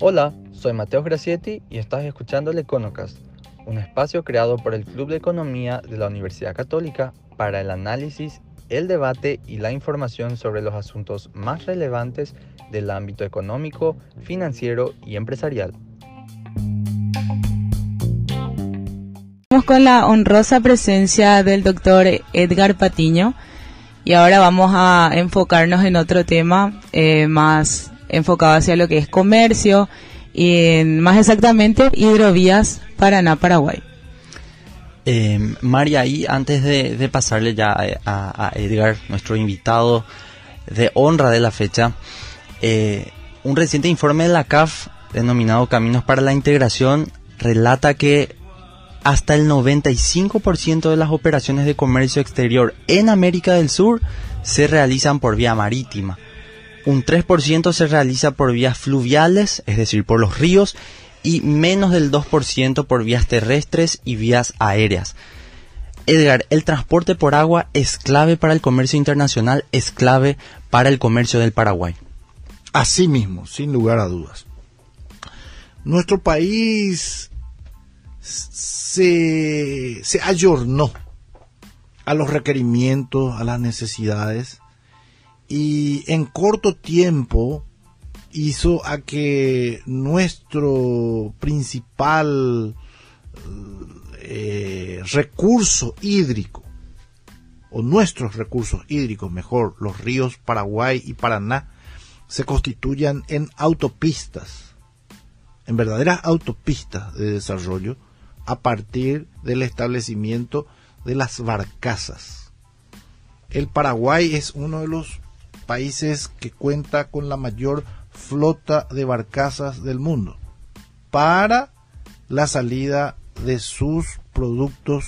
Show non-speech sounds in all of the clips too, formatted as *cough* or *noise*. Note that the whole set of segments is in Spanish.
Hola, soy Mateo Gracietti y estás escuchando el Econocast, un espacio creado por el Club de Economía de la Universidad Católica para el análisis, el debate y la información sobre los asuntos más relevantes del ámbito económico, financiero y empresarial. Estamos con la honrosa presencia del doctor Edgar Patiño y ahora vamos a enfocarnos en otro tema eh, más enfocado hacia lo que es comercio y más exactamente hidrovías Paraná-Paraguay. Eh, María, y antes de, pasarle ya a, Edgar, nuestro invitado de honra de la fecha, eh, un reciente informe de la CAF denominado Caminos para la Integración relata que hasta el 95% de las operaciones de comercio exterior en América del Sur se realizan por vía marítima un 3% se realiza por vías fluviales, es decir, por los ríos, y menos del 2% por vías terrestres y vías aéreas. Edgar, el transporte por agua es clave para el comercio internacional, es clave para el comercio del Paraguay. Así mismo, sin lugar a dudas. Nuestro país se, se ayornó a los requerimientos, a las necesidades y en corto tiempo hizo a que nuestro principal eh, recurso hídrico, o nuestros recursos hídricos, mejor, los ríos Paraguay y Paraná, se constituyan en autopistas, en verdaderas autopistas de desarrollo, a partir del establecimiento de las barcazas. El Paraguay es uno de los países que cuenta con la mayor flota de barcazas del mundo para la salida de sus productos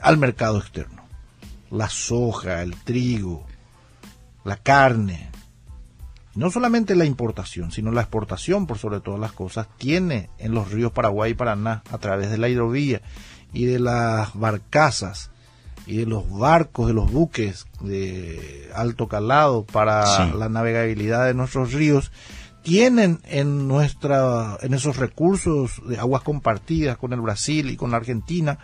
al mercado externo. La soja, el trigo, la carne. No solamente la importación, sino la exportación, por sobre todas las cosas, tiene en los ríos Paraguay y Paraná, a través de la hidrovía y de las barcazas, y de los barcos, de los buques de alto calado para la navegabilidad de nuestros ríos, tienen en nuestra en esos recursos de aguas compartidas con el Brasil y con la Argentina,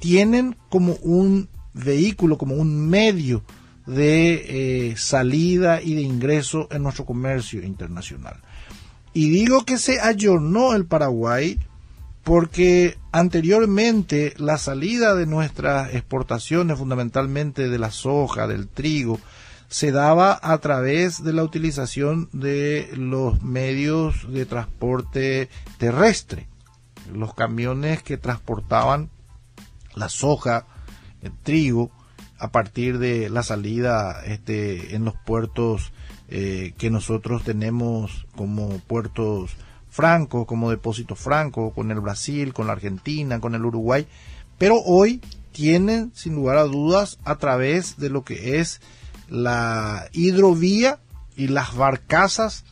tienen como un vehículo, como un medio de eh, salida y de ingreso en nuestro comercio internacional. Y digo que se ayornó el Paraguay porque anteriormente la salida de nuestras exportaciones, fundamentalmente de la soja, del trigo, se daba a través de la utilización de los medios de transporte terrestre, los camiones que transportaban la soja, el trigo, a partir de la salida este, en los puertos eh, que nosotros tenemos como puertos franco, como depósito franco, con el Brasil, con la Argentina, con el Uruguay, pero hoy tienen sin lugar a dudas a través de lo que es la hidrovía y las barcazas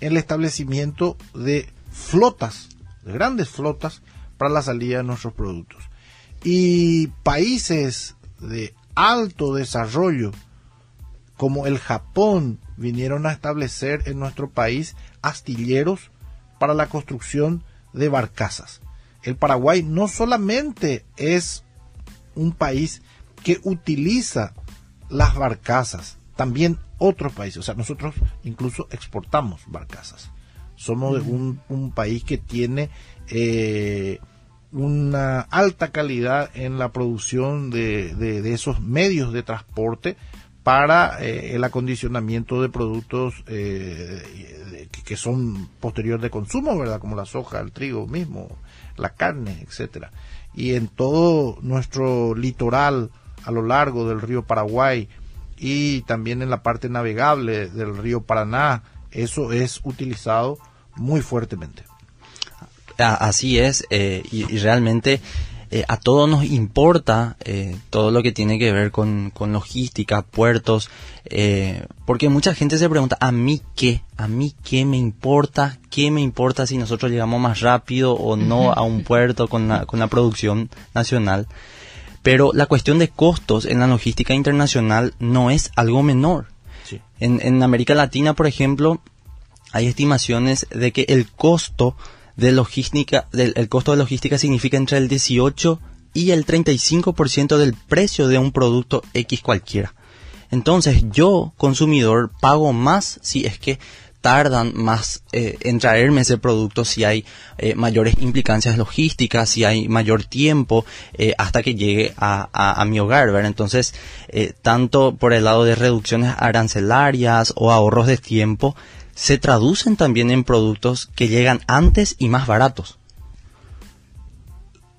el establecimiento de flotas, de grandes flotas para la salida de nuestros productos. Y países de alto desarrollo como el Japón vinieron a establecer en nuestro país astilleros para la construcción de barcazas. El Paraguay no solamente es un país que utiliza las barcazas, también otros países, o sea, nosotros incluso exportamos barcazas. Somos un, un, país que tiene eh, una alta calidad en la producción de, de, esos medios de transporte para eh, el acondicionamiento de productos eh, que, son posterior de consumo, ¿verdad? Como la soja, el trigo mismo, la carne, etcétera. Y en todo nuestro litoral a lo largo del río Paraguay y también en la parte navegable del río Paraná, eso es utilizado muy fuertemente. Así es, eh, y, realmente eh, a todos nos importa eh, todo lo que tiene que ver con, con logística, puertos, porque mucha gente se pregunta, ¿a mí qué? ¿A mí qué me importa? ¿Qué me importa si nosotros llegamos más rápido o no a un puerto con la, con la producción nacional? Pero la cuestión de costos en la logística internacional no es algo menor. En, en América Latina, por ejemplo, hay estimaciones de que el costo de logística, del, el costo de logística significa entre el 18 y el 35% del precio de un producto X cualquiera. Entonces yo, consumidor, pago más si es que tardan más eh, en traerme ese producto, si hay eh, mayores implicancias logísticas, si hay mayor tiempo eh, hasta que llegue a, a, mi hogar, ¿verdad? Entonces, tanto por el lado de reducciones arancelarias o ahorros de tiempo, se traducen también en productos que llegan antes y más baratos.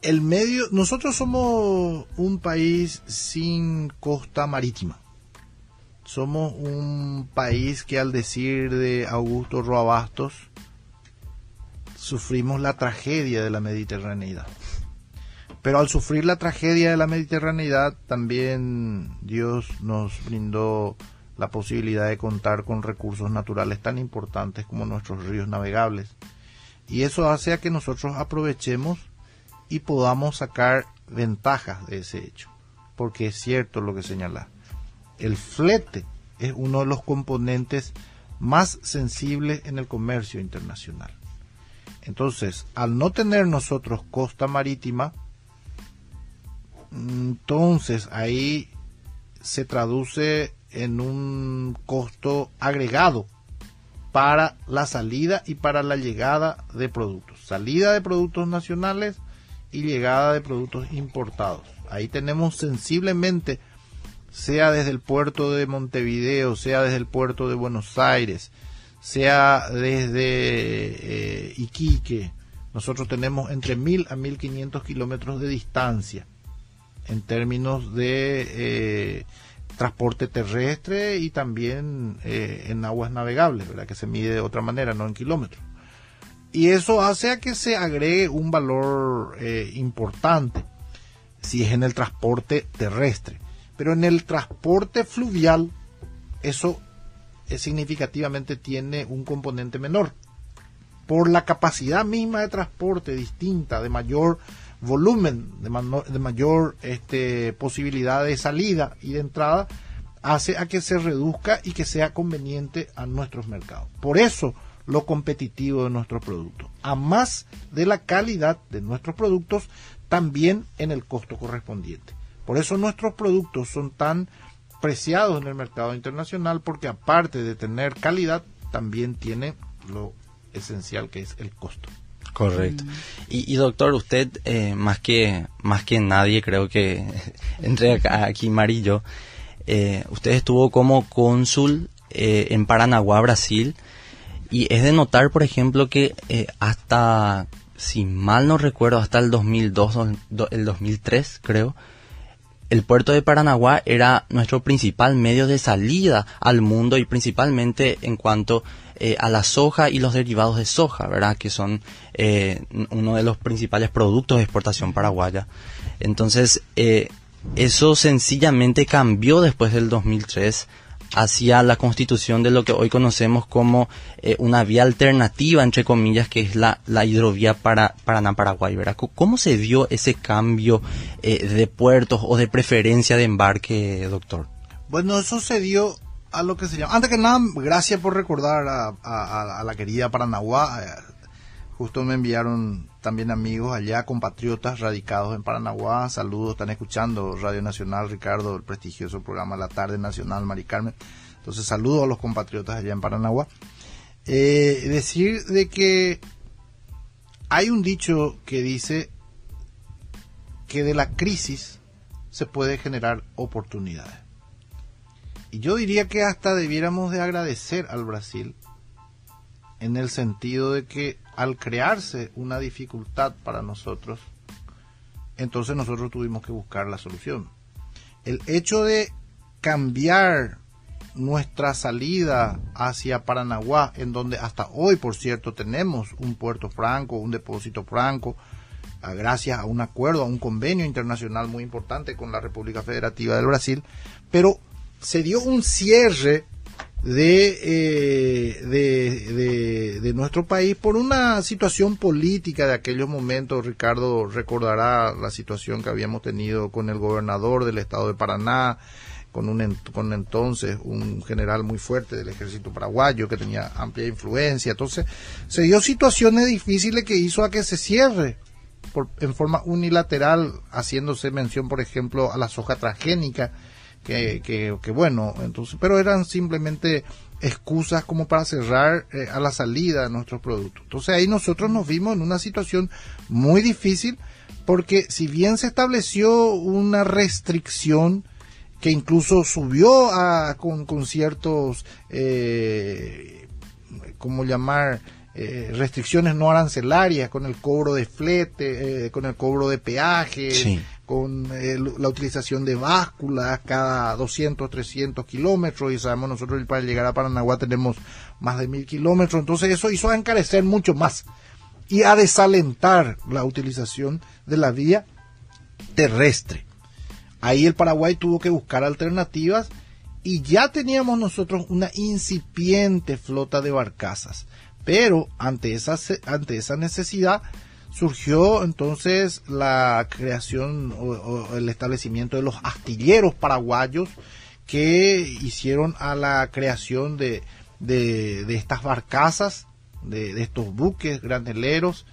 El medio, nosotros somos un país sin costa marítima. Somos un país que al decir de Augusto Roabastos, sufrimos la tragedia de la mediterraneidad. Pero al sufrir la tragedia de la mediterraneidad, también Dios nos brindó la posibilidad de contar con recursos naturales tan importantes como nuestros ríos navegables. Y eso hace a que nosotros aprovechemos y podamos sacar ventajas de ese hecho. Porque es cierto lo que señala. El flete es uno de los componentes más sensibles en el comercio internacional. Entonces, al no tener nosotros costa marítima, entonces ahí se traduce en un costo agregado para la salida y para la llegada de productos. Salida de productos nacionales y llegada de productos importados. Ahí tenemos sensiblemente, sea desde el puerto de Montevideo, sea desde el puerto de Buenos Aires, sea desde eh, Iquique, nosotros tenemos entre 1000 a 1500 kilómetros de distancia en términos de eh, transporte terrestre y también eh, en aguas navegables, ¿verdad? que se mide de otra manera, no en kilómetros. Y eso hace a que se agregue un valor eh, importante si es en el transporte terrestre. Pero en el transporte fluvial, eso es, significativamente tiene un componente menor. Por la capacidad misma de transporte distinta, de mayor volumen, de, mayor este, posibilidad de salida y de entrada, hace a que se reduzca y que sea conveniente a nuestros mercados. Por eso lo competitivo de nuestros productos. A más de la calidad de nuestros productos, también en el costo correspondiente. Por eso nuestros productos son tan preciados en el mercado internacional porque aparte de tener calidad, también tiene lo esencial que es el costo. Correcto. Y, doctor, usted eh, más que más que nadie, creo que *laughs* entre aquí Mari y yo, eh, usted estuvo como cónsul eh, en Paranaguá, Brasil, y es de notar, por ejemplo, que hasta, si mal no recuerdo, hasta el 2002, el 2003, creo, el puerto de Paranaguá era nuestro principal medio de salida al mundo y principalmente en cuanto eh, a la soja y los derivados de soja, ¿verdad? Que son eh, uno de los principales productos de exportación paraguaya. Entonces, eh, eso sencillamente cambió después del 2003 hacia la constitución de lo que hoy conocemos como una vía alternativa, entre comillas, que es la, la hidrovía para Paraná-Paraguay, ¿verdad? ¿Cómo se dio ese cambio de puertos o de preferencia de embarque, doctor? Bueno, eso se dio a lo que se llama. Antes que nada, gracias por recordar a, la querida Paranaguá. Eh, justo me enviaron también amigos allá, compatriotas radicados en Paranaguá. Saludos, están escuchando Radio Nacional, Ricardo, el prestigioso programa La Tarde Nacional, Mari Carmen. Entonces, saludos a los compatriotas allá en Paranaguá. Eh, decir de que hay un dicho que dice que de la crisis se puede generar oportunidades. Y yo diría que hasta debiéramos de agradecer al Brasil en el sentido de que al crearse una dificultad para nosotros, entonces nosotros tuvimos que buscar la solución. El hecho de cambiar nuestra salida hacia Paranaguá, en donde hasta hoy, por cierto, tenemos un puerto franco, un depósito franco, gracias a un acuerdo, a un convenio internacional muy importante con la República Federativa del Brasil, pero se dio un cierre de, de, de, nuestro país por una situación política de aquellos momentos. Ricardo recordará la situación que habíamos tenido con el gobernador del estado de Paraná, con un con entonces un general muy fuerte del ejército paraguayo que tenía amplia influencia. Entonces se dio situaciones difíciles que hizo a que se cierre por, en forma unilateral, haciéndose mención, por ejemplo, a la soja transgénica que, que, bueno, entonces, pero eran simplemente excusas como para cerrar eh, a la salida de nuestros productos. Entonces ahí nosotros nos vimos en una situación muy difícil porque si bien se estableció una restricción que incluso subió a, con, con ciertos, eh, ¿cómo llamar? Eh, restricciones no arancelarias con el cobro de flete, eh, con el cobro de peaje, con eh, la utilización de básculas cada 200, 300 kilómetros y sabemos nosotros para llegar a Paranaguá tenemos más de mil kilómetros, entonces eso hizo a encarecer mucho más y a desalentar la utilización de la vía terrestre. Ahí el Paraguay tuvo que buscar alternativas y ya teníamos nosotros una incipiente flota de barcazas pero ante esa, ante esa necesidad surgió entonces la creación o, el establecimiento de los astilleros paraguayos que hicieron a la creación de, de, estas barcazas, de, estos buques graneleros,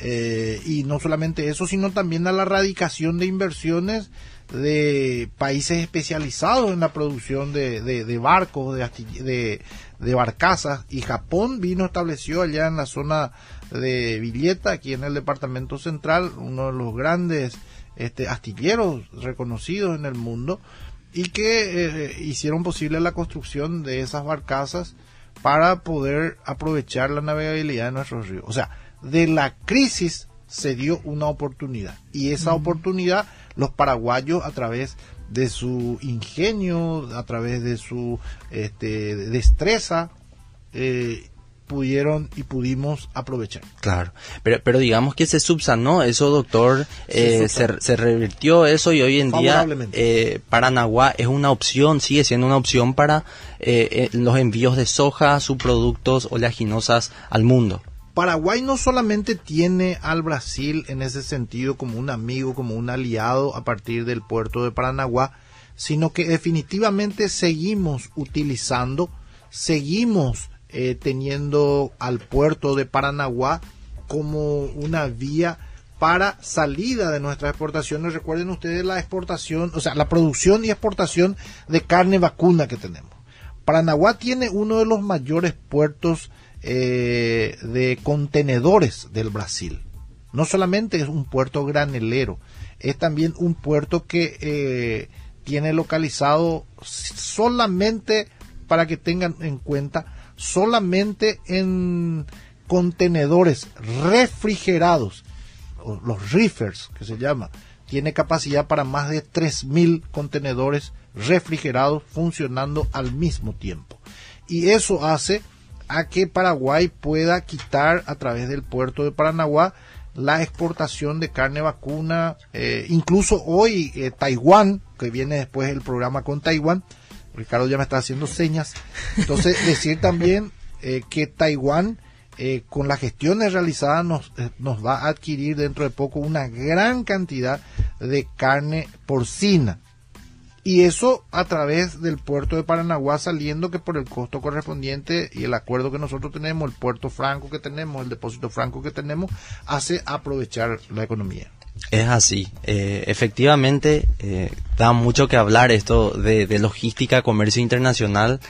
eh, y no solamente eso, sino también a la radicación de inversiones de países especializados en la producción de, de, barcos, de, de, barcazas, y Japón vino, estableció allá en la zona de Villeta, aquí en el departamento central, uno de los grandes este, astilleros reconocidos en el mundo, y que eh, hicieron posible la construcción de esas barcazas para poder aprovechar la navegabilidad de nuestros ríos. O sea, de la crisis se dio una oportunidad, y esa oportunidad los paraguayos a través de su ingenio, a través de su este, destreza, eh, pudieron y pudimos aprovechar. Claro, pero, pero digamos que se subsanó eso, doctor, se, eh, revirtió eso y hoy en día eh, Paranaguá es una opción, sigue siendo una opción para los envíos de soja, subproductos oleaginosas al mundo. Paraguay no solamente tiene al Brasil en ese sentido como un amigo, como un aliado a partir del puerto de Paranaguá, sino que definitivamente seguimos utilizando, seguimos eh, teniendo al puerto de Paranaguá como una vía para salida de nuestras exportaciones. Recuerden ustedes la exportación, o sea, la producción y exportación de carne vacuna que tenemos. Paranaguá tiene uno de los mayores puertos eh, de contenedores del Brasil. No solamente es un puerto granelero, es también un puerto que eh, tiene localizado solamente, para que tengan en cuenta, solamente en contenedores refrigerados, los reefers que se llama, tiene capacidad para más de 3.000 contenedores refrigerados funcionando al mismo tiempo. Y eso hace a que Paraguay pueda quitar a través del puerto de Paranaguá la exportación de carne vacuna, eh, incluso hoy eh, Taiwán, que viene después el programa con Taiwán, Ricardo ya me está haciendo señas, entonces *laughs* decir también eh, que Taiwán con las gestiones realizadas nos, nos va a adquirir dentro de poco una gran cantidad de carne porcina y eso a través del puerto de Paranaguá saliendo que por el costo correspondiente y el acuerdo que nosotros tenemos, el puerto franco que tenemos, el depósito franco que tenemos, hace aprovechar la economía. Es así, eh, efectivamente eh, da mucho que hablar esto de, de logística, comercio internacional